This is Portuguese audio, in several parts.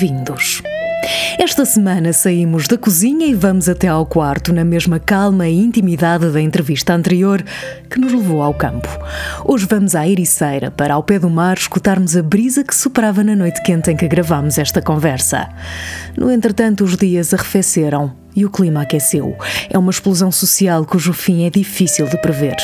Bem-vindos. Esta semana saímos da cozinha e vamos até ao quarto, na mesma calma e intimidade da entrevista anterior que nos levou ao campo. Hoje vamos à Ericeira para, ao pé do mar, escutarmos a brisa que soprava na noite quente em que gravámos esta conversa. No entretanto, os dias arrefeceram e o clima aqueceu. É uma explosão social cujo fim é difícil de prever.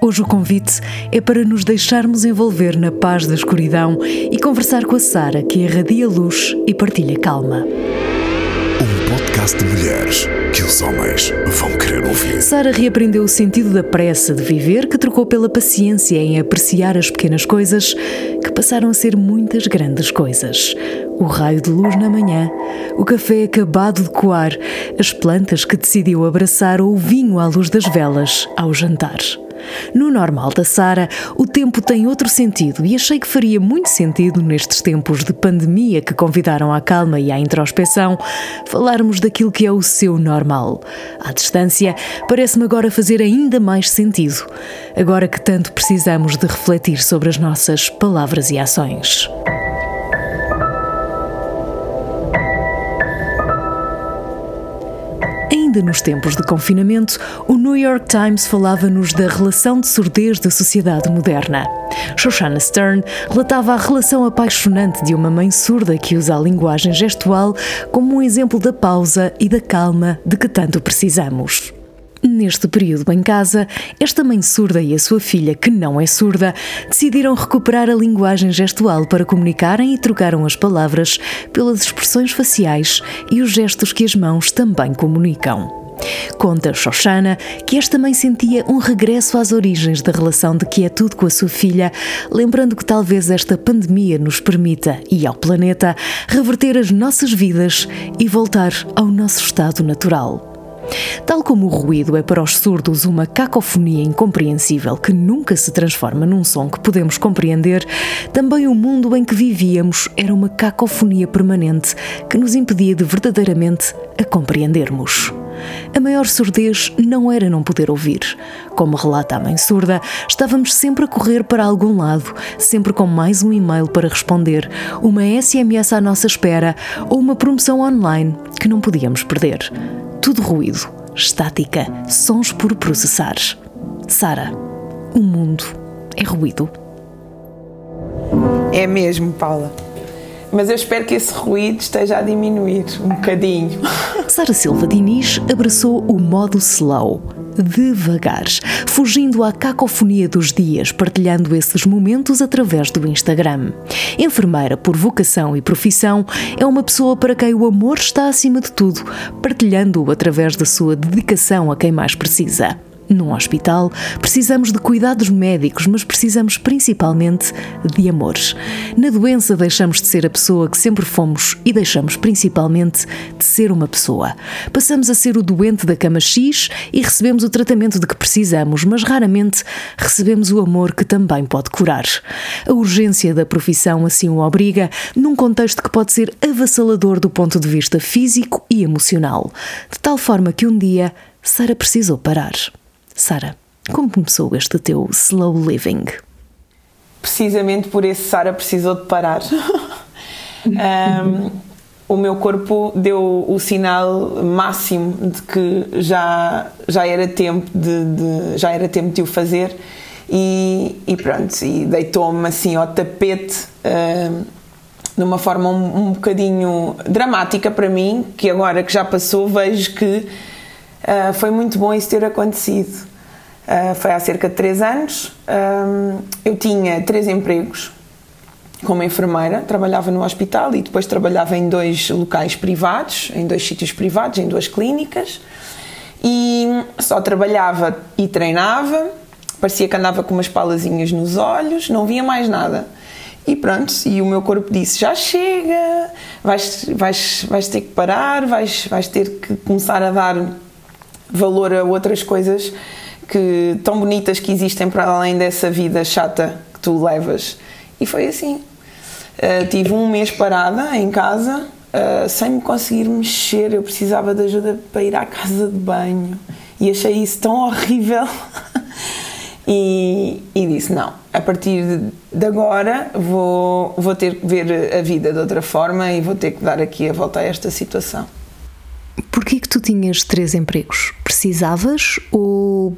Hoje o convite é para nos deixarmos envolver na paz da escuridão e conversar com a Sara, que irradia luz e partilha calma. Um podcast de mulheres que os homens vão querer ouvir. Sara reaprendeu o sentido da pressa de viver, que trocou pela paciência em apreciar as pequenas coisas, que passaram a ser muitas grandes coisas. O raio de luz na manhã, o café acabado de coar, as plantas que decidiu abraçar ou o vinho à luz das velas ao jantar. No normal da Sara, o tempo tem outro sentido e achei que faria muito sentido nestes tempos de pandemia que convidaram à calma e à introspeção, falarmos daquilo que é o seu normal. À distância, parece-me agora fazer ainda mais sentido, agora que tanto precisamos de refletir sobre as nossas palavras e ações. Ainda nos tempos de confinamento, o New York Times falava-nos da relação de surdez da sociedade moderna. Shoshana Stern relatava a relação apaixonante de uma mãe surda que usa a linguagem gestual como um exemplo da pausa e da calma de que tanto precisamos. Neste período em casa, esta mãe surda e a sua filha, que não é surda, decidiram recuperar a linguagem gestual para comunicarem e trocaram as palavras pelas expressões faciais e os gestos que as mãos também comunicam. Conta Shoshana que esta mãe sentia um regresso às origens da relação de quietude com a sua filha, lembrando que talvez esta pandemia nos permita, e ao planeta, reverter as nossas vidas e voltar ao nosso estado natural. Tal como o ruído é para os surdos uma cacofonia incompreensível que nunca se transforma num som que podemos compreender, também o mundo em que vivíamos era uma cacofonia permanente que nos impedia de verdadeiramente a compreendermos. A maior surdez não era não poder ouvir. Como relata a mãe surda, estávamos sempre a correr para algum lado, sempre com mais um e-mail para responder, uma SMS à nossa espera ou uma promoção online que não podíamos perder. Tudo ruído, estática, sons por processar. Sara, o mundo é ruído. É mesmo, Paula. Mas eu espero que esse ruído esteja a diminuir um bocadinho. Sara Silva Diniz abraçou o modo slow, devagar, fugindo à cacofonia dos dias, partilhando esses momentos através do Instagram. Enfermeira por vocação e profissão, é uma pessoa para quem o amor está acima de tudo, partilhando-o através da sua dedicação a quem mais precisa. Num hospital, precisamos de cuidados médicos, mas precisamos principalmente de amor. Na doença, deixamos de ser a pessoa que sempre fomos e deixamos principalmente de ser uma pessoa. Passamos a ser o doente da cama X e recebemos o tratamento de que precisamos, mas raramente recebemos o amor que também pode curar. A urgência da profissão assim o obriga, num contexto que pode ser avassalador do ponto de vista físico e emocional, de tal forma que um dia Sara precisou parar. Sara, como começou este teu slow living? Precisamente por esse Sara precisou de parar. um, o meu corpo deu o sinal máximo de que já, já era tempo de, de já era tempo de o fazer e, e pronto, e deitou-me assim ao tapete uh, de uma forma um, um bocadinho dramática para mim, que agora que já passou vejo que Uh, foi muito bom isso ter acontecido. Uh, foi há cerca de três anos. Um, eu tinha três empregos como enfermeira, trabalhava no hospital e depois trabalhava em dois locais privados, em dois sítios privados, em duas clínicas. E só trabalhava e treinava, parecia que andava com umas palazinhas nos olhos, não via mais nada. E pronto, e o meu corpo disse: já chega, vais, vais, vais ter que parar, vais, vais ter que começar a dar valor a outras coisas que tão bonitas que existem para além dessa vida chata que tu levas. E foi assim. Uh, tive um mês parada em casa, uh, sem me conseguir mexer. Eu precisava de ajuda para ir à casa de banho e achei isso tão horrível. e, e, disse: não, a partir de agora vou, vou ter que ver a vida de outra forma e vou ter que dar aqui a volta a esta situação. Porquê que tu tinhas três empregos? Precisavas ou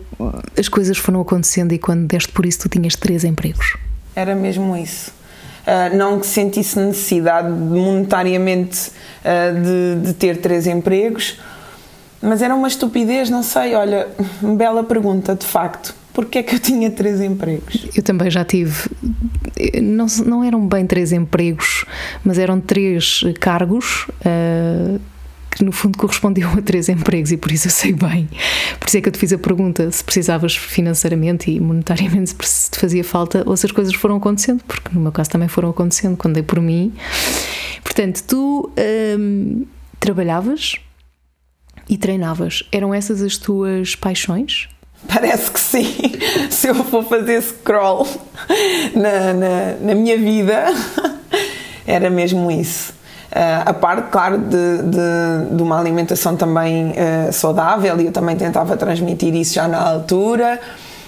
as coisas foram acontecendo e quando deste por isso tu tinhas três empregos? Era mesmo isso. Uh, não que sentisse necessidade monetariamente uh, de, de, ter três empregos, mas era uma estupidez, não sei. Olha, bela pergunta, de facto. Porquê é que eu tinha três empregos? Eu também já tive. Não, não eram bem três empregos, mas eram três cargos. Uh, que no fundo correspondiam a três empregos e por isso eu sei bem. Por isso é que eu te fiz a pergunta se precisavas financeiramente e monetariamente se te fazia falta ou se as coisas foram acontecendo, porque no meu caso também foram acontecendo quando dei por mim. Portanto, tu hum, trabalhavas e treinavas. Eram essas as tuas paixões? Parece que sim. Se eu for fazer scroll na, na, na minha vida, era mesmo isso. Uh, a parte, claro, de, de, de uma alimentação também uh, saudável, e eu também tentava transmitir isso já na altura,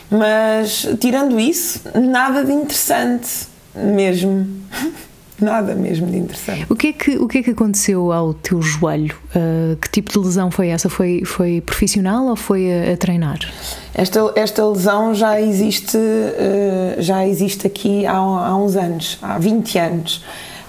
mas tirando isso, nada de interessante mesmo. Nada mesmo de interessante. O que é que, o que, é que aconteceu ao teu joelho? Uh, que tipo de lesão foi essa? Foi, foi profissional ou foi a, a treinar? Esta, esta lesão já existe, uh, já existe aqui há, há uns anos, há 20 anos.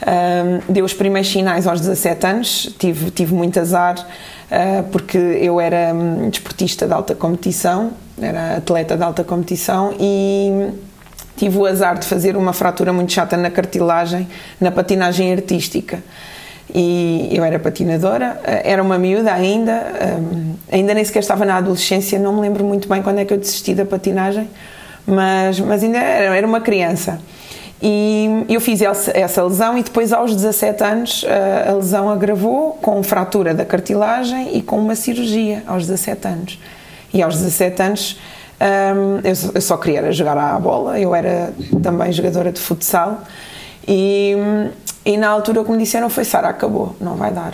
Um, deu os primeiros sinais aos 17 anos, tive, tive muito azar, uh, porque eu era um, desportista de alta competição, era atleta de alta competição e tive o azar de fazer uma fratura muito chata na cartilagem, na patinagem artística. E eu era patinadora, ah, era uma miúda ainda, um, ainda nem sequer estava na adolescência, não me lembro muito bem quando é que eu desisti da patinagem, mas, mas ainda era, era uma criança. E eu fiz essa lesão e depois aos 17 anos a lesão agravou com fratura da cartilagem e com uma cirurgia aos 17 anos. E aos 17 anos hum, eu só queria jogar à bola, eu era também jogadora de futsal e, e na altura o que me disseram foi Sara, acabou, não vai dar.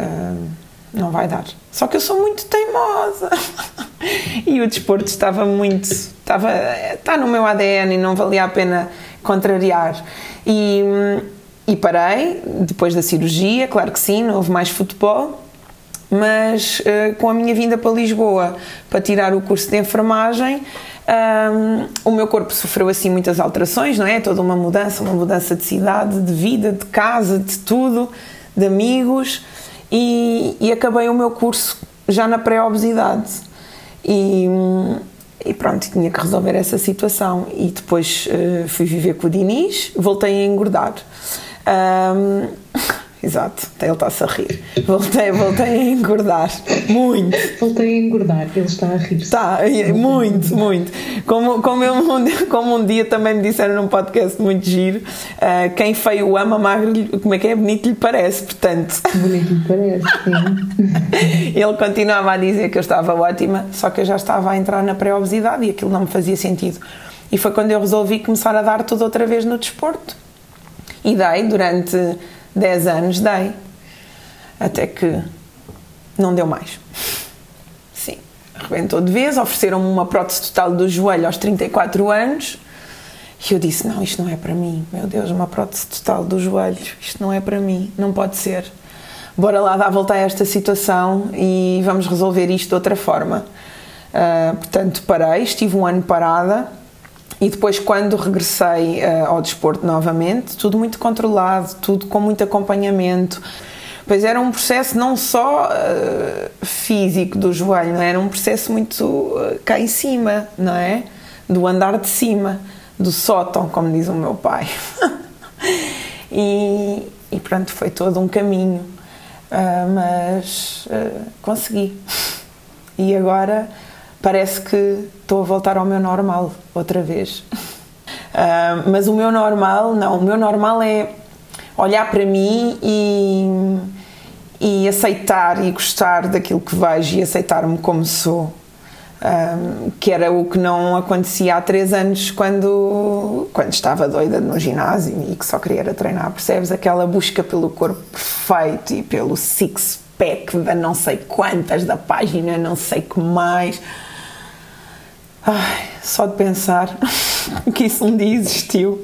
Hum, não vai dar. Só que eu sou muito teimosa. e o desporto estava muito. Estava, está no meu ADN e não valia a pena contrariar. E, e parei, depois da cirurgia, claro que sim, não houve mais futebol, mas uh, com a minha vinda para Lisboa para tirar o curso de enfermagem, um, o meu corpo sofreu assim muitas alterações, não é? Toda uma mudança, uma mudança de cidade, de vida, de casa, de tudo, de amigos, e, e acabei o meu curso já na pré-obesidade. E, e pronto, tinha que resolver essa situação. E depois uh, fui viver com o Diniz, voltei a engordar. Um, exato, ele está-se a rir. Voltei, voltei a engordar. Muito. Voltei a engordar, ele está a rir. Está, muito, muito. Como, como, eu, como um dia também me disseram num podcast muito giro, uh, quem feio ama, magro, como é que é? Bonito lhe parece, portanto. Bonito lhe parece, sim. ele continuava a dizer que eu estava ótima, só que eu já estava a entrar na pré-obesidade e aquilo não me fazia sentido. E foi quando eu resolvi começar a dar tudo outra vez no desporto. E dei durante 10 anos dei. Até que não deu mais. Sim, arrebentou de vez. Ofereceram-me uma prótese total do joelho aos 34 anos. E eu disse: Não, isto não é para mim. Meu Deus, uma prótese total do joelho. Isto não é para mim. Não pode ser. Bora lá dar a volta a esta situação e vamos resolver isto de outra forma. Uh, portanto, parei, estive um ano parada e depois, quando regressei uh, ao desporto novamente, tudo muito controlado, tudo com muito acompanhamento. Pois era um processo não só uh, físico do joelho, não é? era um processo muito uh, cá em cima, não é? Do andar de cima, do sótão, como diz o meu pai. e, e pronto, foi todo um caminho, mas consegui. E agora parece que estou a voltar ao meu normal outra vez. Uh, mas o meu normal, não, o meu normal é olhar para mim e, e aceitar e gostar daquilo que vejo e aceitar-me como sou. Um, que era o que não acontecia há três anos quando, quando estava doida no ginásio e que só queria era treinar, percebes? Aquela busca pelo corpo perfeito e pelo six-pack da não sei quantas, da página não sei que mais. Ai, só de pensar que isso um dia existiu.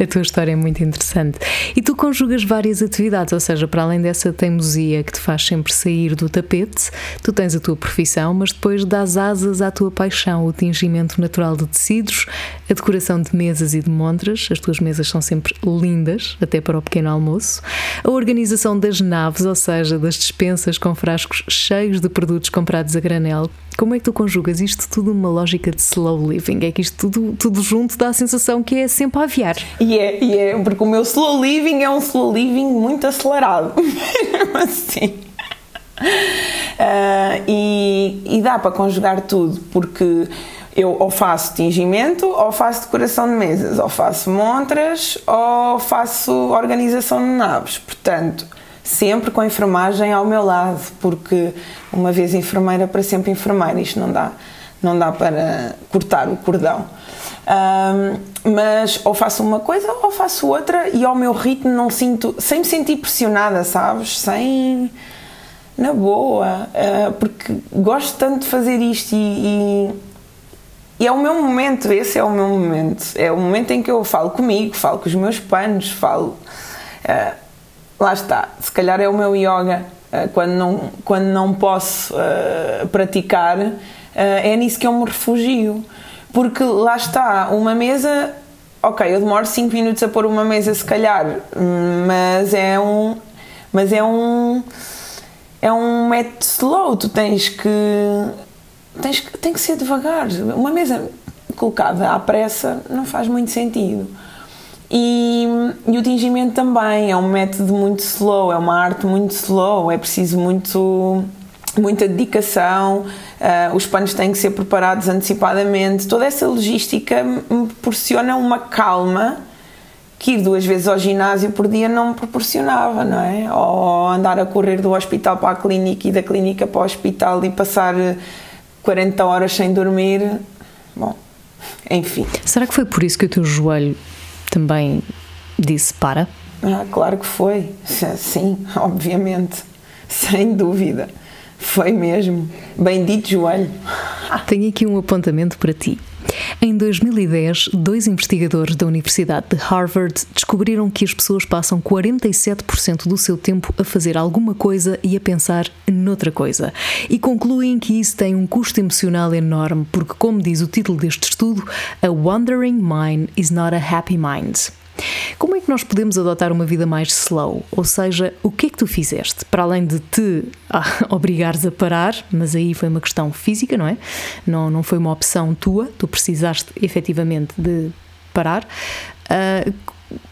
A tua história é muito interessante. E tu conjugas várias atividades, ou seja, para além dessa teimosia que te faz sempre sair do tapete, tu tens a tua profissão, mas depois dás asas à tua paixão, o tingimento natural de tecidos, a decoração de mesas e de montras, as tuas mesas são sempre lindas, até para o pequeno almoço, a organização das naves, ou seja, das despensas com frascos cheios de produtos comprados a granel. Como é que tu conjugas isto tudo numa lógica de slow living? É que isto tudo, tudo junto dá a sensação que é sempre a aviar. E é, e é, porque o meu slow living é um slow living muito acelerado. assim. Uh, e, e dá para conjugar tudo, porque eu ou faço tingimento, ou faço decoração de mesas, ou faço montras, ou faço organização de naves. Portanto, sempre com a enfermagem ao meu lado, porque uma vez enfermeira para sempre enfermeira, isto não dá, não dá para cortar o cordão. Um, mas ou faço uma coisa ou faço outra e ao meu ritmo não sinto, sem me sentir pressionada, sabes? Sem na boa, uh, porque gosto tanto de fazer isto e, e, e, é o meu momento, esse é o meu momento. É o momento em que eu falo comigo, falo com os meus panos, falo. Uh, lá está, se calhar é o meu yoga. Uh, quando, não, quando não posso praticar, é nisso que eu me refugio. Porque lá está, uma mesa, ok, eu demoro 5 minutos a pôr uma mesa se calhar, mas é um. Mas é um. É um método slow, tu tens que. Tens tem que ser devagar. Uma mesa colocada à pressa não faz muito sentido. E, e, o tingimento também é um método muito slow, é uma arte muito slow, é preciso muito, muita dedicação, uh, os panos têm que ser preparados antecipadamente. Toda essa logística me proporciona uma calma que ir duas vezes ao ginásio por dia não me proporcionava, não é? Ou andar a correr do hospital para a clínica e da clínica para o hospital e passar 40 horas sem dormir. Bom, enfim. Será que foi por isso que o teu joelho também disse para? Ah, claro que foi. Sim, obviamente. Sem dúvida. Foi mesmo. Bendito joelho. Tenho aqui um apontamento para ti. Em 2010, dois investigadores da Universidade de Harvard descobriram que as pessoas passam 47% do seu tempo a fazer alguma coisa e a pensar noutra coisa. E concluem que isso tem um custo emocional enorme, porque, como diz o título deste estudo, A Wandering Mind is not a Happy Mind. Como é que nós podemos adotar uma vida mais slow? Ou seja, o que é que tu fizeste? Para além de te ah, obrigares a parar, mas aí foi uma questão física, não é? Não, não foi uma opção tua, tu precisaste efetivamente de parar. Uh,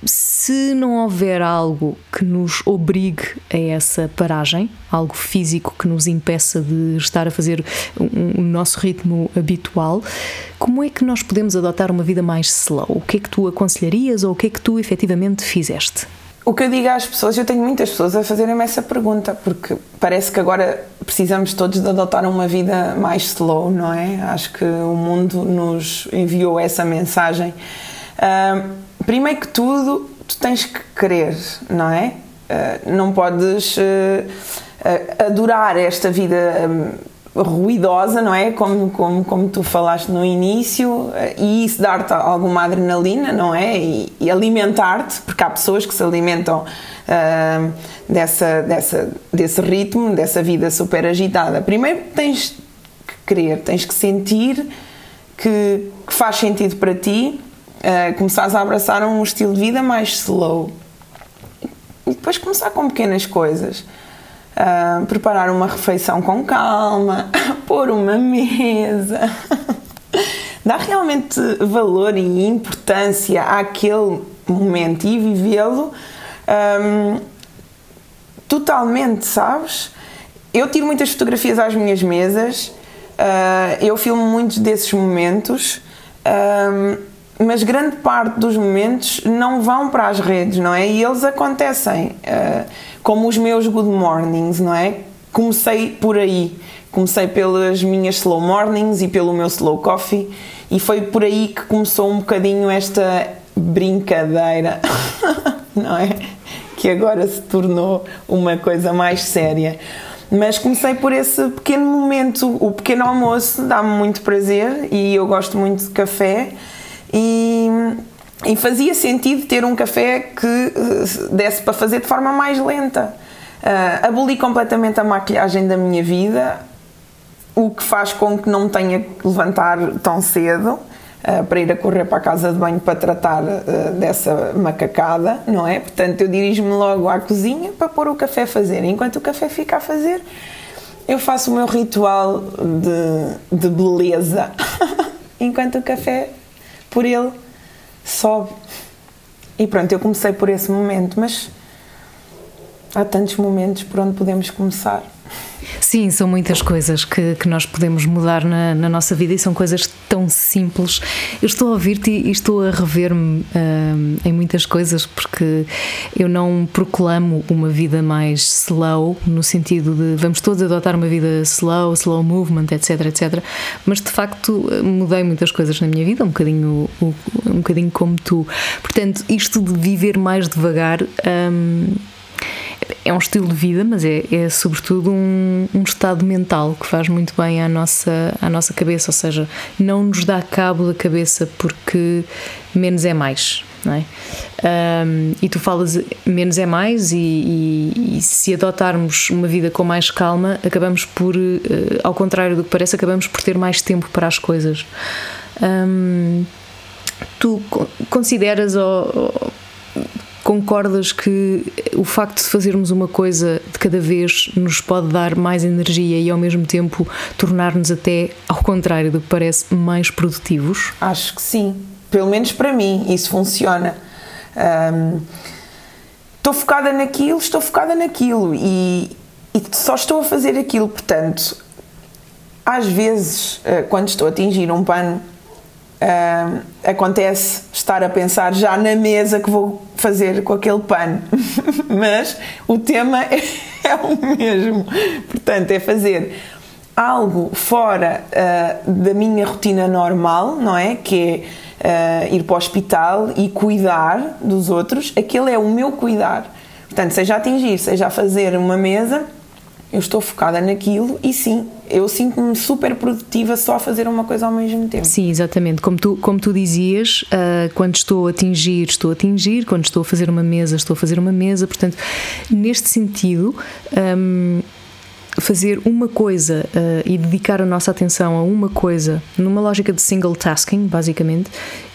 se não houver algo que nos obrigue a essa paragem, algo físico que nos impeça de estar a fazer o nosso ritmo habitual, como é que nós podemos adotar uma vida mais slow? O que é que tu aconselharias ou o que é que tu efetivamente fizeste? O que eu digo às pessoas, eu tenho muitas pessoas a fazerem-me essa pergunta, porque parece que agora precisamos todos de adotar uma vida mais slow, não é? Acho que o mundo nos enviou essa mensagem. Uh, primeiro que tudo, tu tens que querer, não é? Uh, não podes uh, uh, adorar esta vida um, ruidosa, não é? Como, como, como tu falaste no início, e isso dar-te alguma adrenalina, não é? E, e alimentar-te, porque há pessoas que se alimentam dessa, dessa, desse ritmo, dessa vida super agitada. Primeiro tens que querer, tens que sentir que, que faz sentido para ti uh, começares a abraçar um estilo de vida mais slow. E depois começar com pequenas coisas. Uh, preparar uma refeição com calma, pôr uma mesa. Dá realmente valor e importância àquele momento e vivê-lo um, totalmente, sabes? Eu tiro muitas fotografias às minhas mesas, uh, eu filmo muitos desses momentos. Um, mas grande parte dos momentos não vão para as redes, não é? E eles acontecem, uh, como os meus good mornings, não é? comecei por aí. Comecei pelas minhas slow mornings e pelo meu slow coffee, e foi por aí que começou um bocadinho esta brincadeira, não é? Que agora se tornou uma coisa mais séria. Mas comecei por esse pequeno momento, o pequeno almoço dá-me muito prazer e eu gosto muito de café e, e fazia sentido ter um café que eh, desse para fazer de forma mais lenta. Uh, aboli completamente a maquilhagem da minha vida, o que faz com que não me tenha que levantar tão cedo uh, para ir a correr para a casa de banho para tratar uh, dessa macacada, não é? Portanto, eu dirijo-me logo à cozinha para pôr o café a fazer. Enquanto o café fica a fazer, eu faço o meu ritual de, de beleza. Enquanto o café, por ele, sobe. E pronto, eu comecei por esse momento, mas há tantos momentos por onde podemos começar. Sim, são muitas coisas que, que nós podemos mudar na, na, nossa vida e são coisas tão simples. Eu estou a ouvir-te e estou a rever-me uh, em muitas coisas porque eu não proclamo uma vida mais slow, no sentido de vamos todos adotar uma vida slow, slow movement, etc, etc. Mas de facto mudei muitas coisas na minha vida, um bocadinho, um bocadinho como tu. Portanto, isto de viver mais devagar. Um, é um estilo de vida, mas é, é sobretudo um, um, estado mental que faz muito bem à nossa, à nossa cabeça, ou seja, não nos dá cabo da cabeça porque menos é mais. Não é? Um, e tu falas menos é mais, e, e, e, se adotarmos uma vida com mais calma, acabamos por, uh, ao contrário do que parece, acabamos por ter mais tempo para as coisas. Um, tu consideras ou, Concordas que o facto de fazermos uma coisa de cada vez nos pode dar mais energia e ao mesmo tempo tornar-nos até, ao contrário do que parece, mais produtivos? Acho que sim. Pelo menos para mim, isso funciona. Um, estou focada naquilo, estou focada naquilo e, e só estou a fazer aquilo. Portanto, às vezes, eh, quando estou a atingir um pano, Uh, acontece estar a pensar já na mesa que vou fazer com aquele pano, mas o tema é, é, o mesmo. Portanto, é fazer algo fora uh, da minha rotina normal, não é? Que é uh, ir para o hospital e cuidar dos outros. Aquele é o meu cuidar. Portanto, seja atingir, seja fazer uma mesa, eu estou focada naquilo e sim, eu sinto-me super produtiva só a fazer uma coisa ao mesmo tempo. Sim, exatamente. Como tu, como tu dizias, uh, quando estou a atingir, estou a atingir, quando estou a fazer uma mesa, estou a fazer uma mesa. Portanto, neste sentido. Um, fazer uma coisa uh, e dedicar a nossa atenção a uma coisa numa lógica de single tasking, basicamente,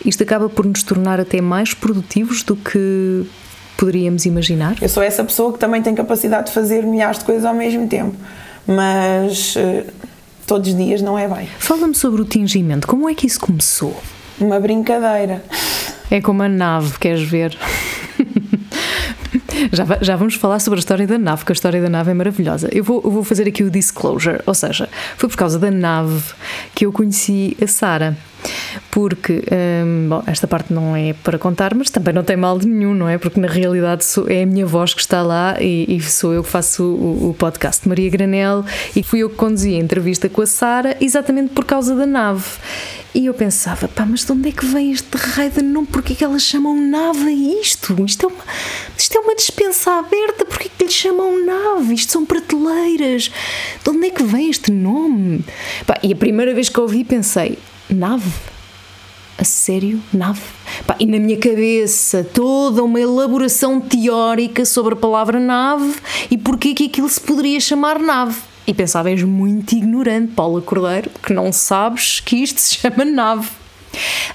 isto acaba por nos tornar até mais produtivos do que poderíamos imaginar? Eu sou essa pessoa que também tem capacidade de fazer milhares de coisas ao mesmo tempo, mas uh, todos os dias não é bem. Fala-me sobre o tingimento, como é que isso começou? Uma brincadeira. É como a nave, queres ver? Já, já vamos falar sobre a história da nave, porque a história da nave é maravilhosa. Eu vou, eu vou fazer aqui o disclosure, ou seja, foi por causa da nave que eu conheci a Sara. Porque, hum, bom, esta parte não é para contar, mas também não tem mal de nenhum, não é? Porque na realidade sou, é a minha voz que está lá e, e sou eu que faço o, o, podcast Maria Granel e fui eu que conduzi a entrevista com a Sara exatamente por causa da nave. E eu pensava, pá, mas de onde é que vem este raio de nome? Porquê que elas chamam nave a isto? Isto é uma, isto é uma dispensa aberta, porquê que lhe chamam nave? Isto são prateleiras. De onde é que vem este nome? Pá, e a primeira vez que eu ouvi pensei, nave? A sério? Nave? Pá, e na minha cabeça toda uma elaboração teórica sobre a palavra nave e porquê que aquilo se poderia chamar nave. E pensava, és muito ignorante, Paula Cordeiro, que não sabes que isto se chama nave.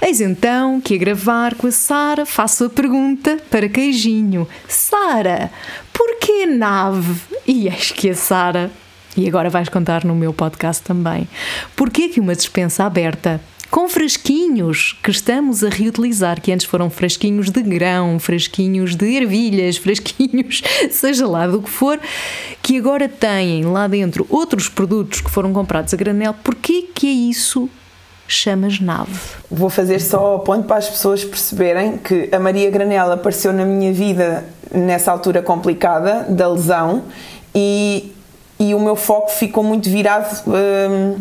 Eis então que a gravar com a Sara faço a pergunta para Queijinho: Sara, porquê nave? E eis que a Sara, e agora vais contar no meu podcast também, porquê que uma dispensa aberta com frasquinhos que estamos a reutilizar, que antes foram frasquinhos de grão, frasquinhos de ervilhas, frasquinhos, seja lá do que for, que agora têm lá dentro outros produtos que foram comprados a granel. Porquê que é isso chamas nave? Vou fazer só o ponto para as pessoas perceberem que a Maria Granel apareceu na minha vida nessa altura complicada da lesão e e o meu foco ficou muito virado hum,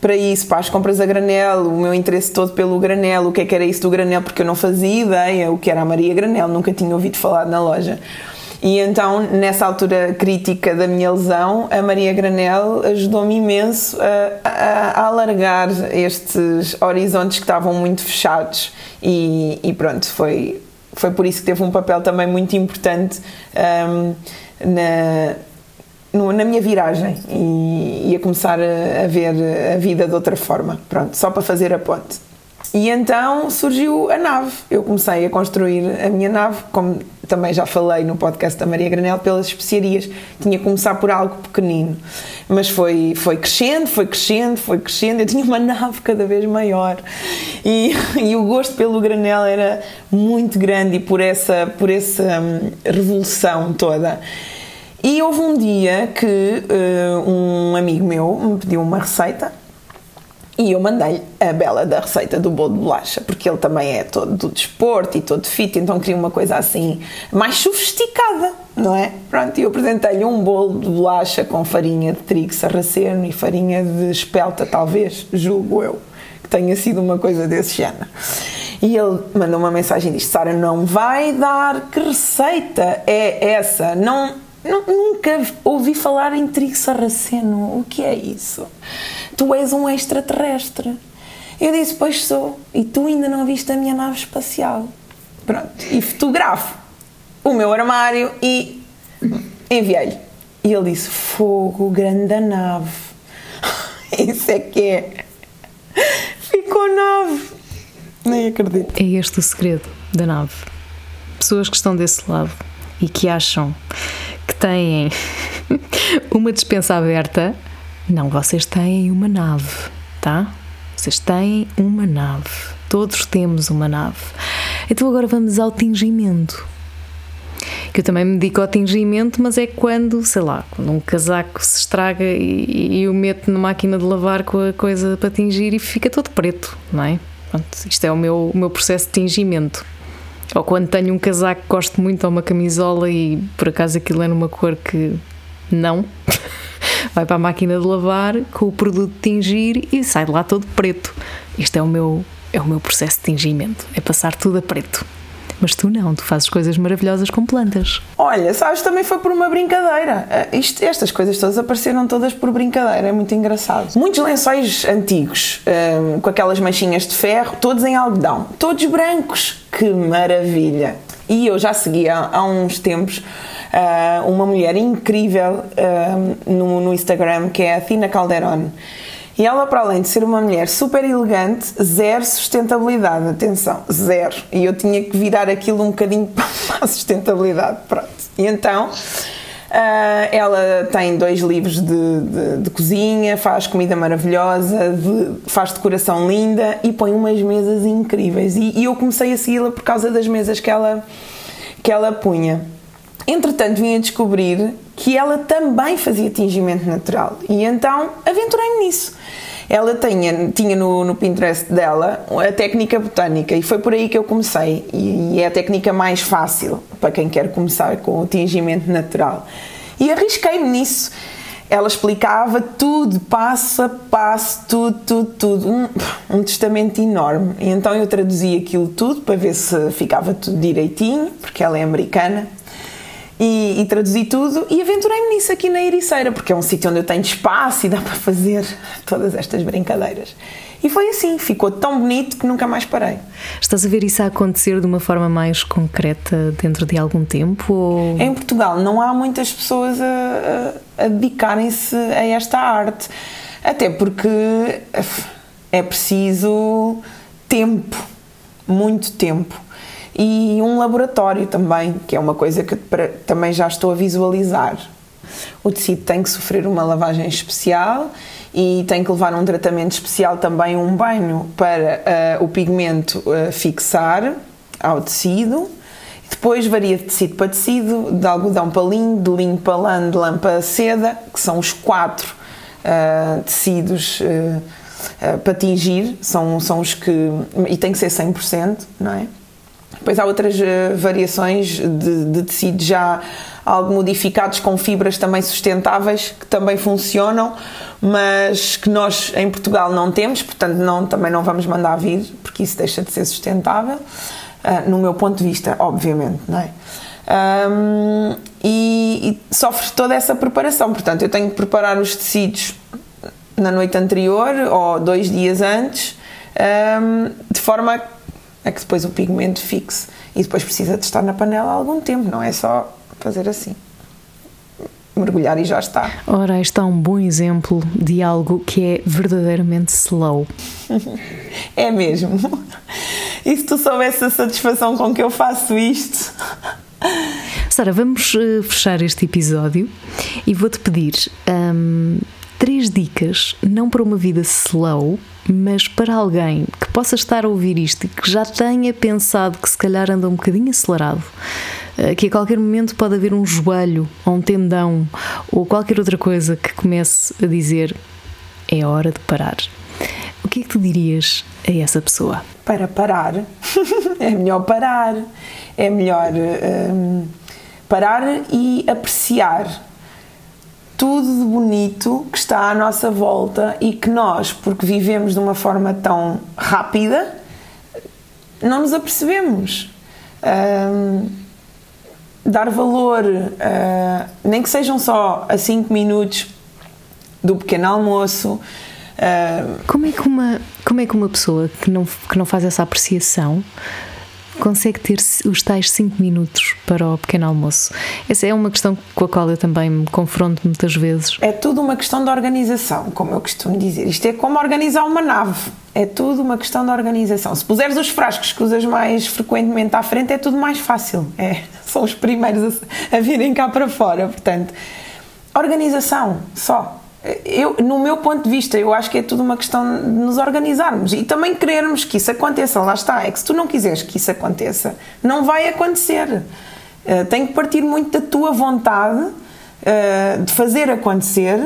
para isso, para as compras a granel, o meu interesse todo pelo granel, o que é que era isso do granel, porque eu não fazia ideia o que era a Maria Granel, nunca tinha ouvido falar na loja. E então, nessa altura crítica da minha lesão, a Maria Granel ajudou-me imenso a, a, a, alargar estes horizontes que estavam muito fechados. E, e, pronto, foi, foi por isso que teve um papel também muito importante um, na, no, na minha viragem e, e a começar a, a ver a vida de outra forma. Pronto, só para fazer a ponte. E então surgiu a nave. Eu comecei a construir a minha nave, como também já falei no podcast da Maria Granel, pelas especiarias. Tinha que começar por algo pequenino, mas foi, foi crescendo, foi crescendo, foi crescendo. Eu tinha uma nave cada vez maior e, e o gosto pelo granel era muito grande e por essa, por essa hum, revolução toda. E houve um dia que uh, um amigo meu me pediu uma receita e eu mandei a bela da receita do bolo de bolacha, porque ele também é todo do desporto e todo fit, então queria uma coisa assim mais sofisticada, não é? Pronto, e eu apresentei-lhe um bolo de bolacha com farinha de trigo sarraceno e farinha de espelta, talvez, julgo eu, que tenha sido uma coisa desse género. E ele mandou uma mensagem e disse: Sara, não vai dar, que receita é essa? Não, nunca ouvi falar em trigo sarraceno, o que é isso? tu és um extraterrestre. Eu disse, pois sou, e tu ainda não viste a minha nave espacial. Pronto, e fotografo o meu armário e enviei-lhe. E ele disse, fogo, grande nave. Isso é que é. Ficou nave. Nem acredito. É este o segredo da nave. Pessoas que estão desse lado e que acham têm uma dispensa aberta não, vocês têm uma nave, tá? Vocês têm uma nave. Todos temos uma nave. Então agora vamos ao tingimento. Que eu também me dedico ao tingimento, mas é quando, sei lá, quando um casaco se estraga e, e o meto na máquina de lavar com a coisa para tingir e fica todo preto, não é? Pronto, isto é o meu, o meu processo de tingimento. Ou quando tenho um casaco que gosto muito ou uma camisola e por acaso aquilo é numa cor que não. vai para a máquina de lavar com o produto de tingir e sai de lá todo preto. Este é o meu, é o meu processo de tingimento, é passar tudo a preto. Mas tu não, tu fazes coisas maravilhosas com plantas. Olha, sabes, também foi por uma brincadeira. Eh, isto, estas coisas todas apareceram todas por brincadeira, é muito engraçado. Muitos lençóis antigos, eh, com aquelas manchinhas de ferro, todos em algodão, todos brancos. Que maravilha! E eu já seguia há uns tempos uh, uma mulher incrível uh, no, no, Instagram que é a Tina Calderon. E ela, para além de ser uma mulher super elegante, zero sustentabilidade, atenção, zero. E eu tinha que virar aquilo um bocadinho para a sustentabilidade, pronto. E então, Uh, ela tem dois livros de, de, de cozinha, faz comida maravilhosa, de, faz decoração linda e põe umas mesas incríveis. E, e eu comecei a segui-la por causa das mesas que ela, que ela punha. Entretanto, vim a descobrir que ela também fazia tingimento natural e então aventurei-me nisso. Ela tinha, tinha no, no, Pinterest dela a técnica botânica e foi por aí que eu comecei. E, e é a técnica mais fácil para quem quer começar com o tingimento natural. E arrisquei-me nisso. Ela explicava tudo, passo a passo, tudo, tudo, tudo. Um, um testamento enorme. Então eu traduzi aquilo tudo para ver se ficava tudo direitinho, porque ela é americana e, e traduzi tudo e aventurei-me nisso aqui na Ericeira, porque é um sítio onde eu tenho espaço e dá para fazer todas estas brincadeiras. E foi assim, ficou tão bonito que nunca mais parei. Estás a ver isso a acontecer de uma forma mais concreta dentro de algum tempo? Ou... Em Portugal não há muitas pessoas a, a, a dedicarem-se a esta arte, até porque é preciso tempo, muito tempo e um laboratório também, que é uma coisa que também já estou a visualizar. O tecido tem que sofrer uma lavagem especial e tem que levar um tratamento especial também, um banho para uh, o pigmento uh, fixar ao tecido. Depois varia de tecido para tecido, de algodão para linho, de linho para lã, de lã para seda, que são os quatro uh, tecidos para tingir, são, são os que. e tem que ser 100%, não é? Depois há outras uh, variações de, de tecido já algo modificados com fibras também sustentáveis que também funcionam, mas que nós em Portugal não temos, portanto não, também não vamos mandar vir, porque isso deixa de ser sustentável, uh, no meu ponto de vista, obviamente, não é? Um, e, e sofre toda essa preparação, portanto eu tenho que preparar os tecidos na noite anterior ou dois dias antes, um, de forma a que depois o pigmento fixe e depois precisa de estar na panela há algum tempo, não é só fazer assim. Mergulhar e já está. Ora, está um bom exemplo de algo que é verdadeiramente slow. é mesmo. E se tu soubesse a satisfação com que eu faço isto? Sara, vamos eh, fechar este episódio e vou-te pedir um, três dicas, não para uma vida slow, mas para alguém que possa estar a ouvir isto e que já tenha pensado que se calhar anda um bocadinho acelerado, eh, que a qualquer momento pode haver um joelho ou um tendão ou qualquer outra coisa que comece a dizer é hora de parar. O que é que tu dirias a essa pessoa? Para parar, é melhor parar, é melhor um, parar e apreciar tudo de bonito que está à nossa volta e que nós, porque vivemos de uma forma tão rápida, não nos apercebemos. Um, dar valor, uh, nem que sejam só a 5 minutos do pequeno almoço. Uh, como, é que uma, como é que uma pessoa que não, que não faz essa apreciação consegue ter os tais 5 minutos para o pequeno almoço? Essa é uma questão com a qual eu também me confronto muitas vezes. É tudo uma questão de organização, como eu costumo dizer. Isto é como organizar uma nave. É tudo uma questão de organização. Se puseres os frascos que usas mais frequentemente à frente, é tudo mais fácil. É, são os primeiros a, a virem cá para fora. Portanto, organização só eu, no meu ponto de vista, eu acho que é tudo uma questão de nos organizarmos e também querermos que isso aconteça. Lá está, é que se tu não quiseres que isso aconteça, não vai acontecer. Uh, tem que partir muito da tua vontade uh, de fazer acontecer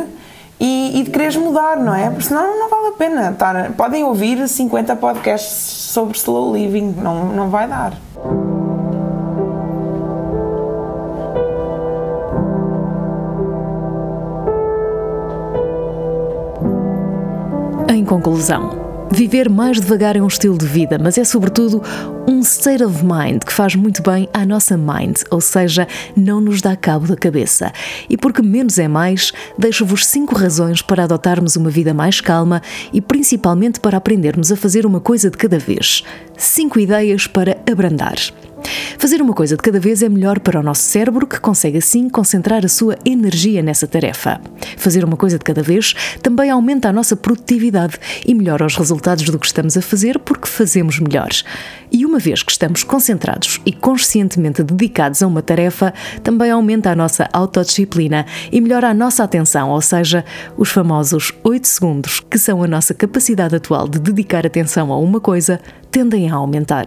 e, e, de quereres mudar, não é? Porque senão não vale a pena. Estar, podem ouvir 50 podcasts sobre slow living, não, não vai dar. Conclusão, viver mais devagar é um estilo de vida, mas é sobretudo um state of mind que faz muito bem à nossa mind, ou seja, não nos dá cabo da cabeça. E porque menos é mais, deixo-vos cinco razões para adotarmos uma vida mais calma e principalmente para aprendermos a fazer uma coisa de cada vez. Cinco ideias para abrandar. Fazer uma coisa de cada vez é melhor para o nosso cérebro, que consegue assim concentrar a sua energia nessa tarefa. Fazer uma coisa de cada vez também aumenta a nossa produtividade e melhora os resultados do que estamos a fazer porque fazemos melhor. E uma vez que estamos concentrados e conscientemente dedicados a uma tarefa, também aumenta a nossa autodisciplina e melhora a nossa atenção, ou seja, os famosos 8 segundos, que são a nossa capacidade atual de dedicar atenção a uma coisa, tendem a aumentar.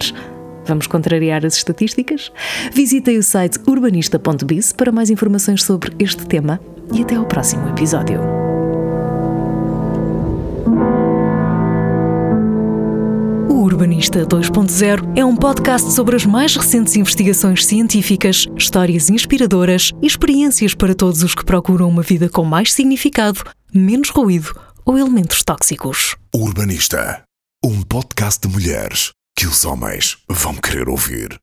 Vamos contrariar as estatísticas? Visitem o site urbanista.biz para mais informações sobre este tema e até ao próximo episódio. O Urbanista 2.0 é um podcast sobre as mais recentes investigações científicas, histórias inspiradoras e experiências para todos os que procuram uma vida com mais significado, menos ruído ou elementos tóxicos. Urbanista, um podcast de mulheres os homens vão querer ouvir.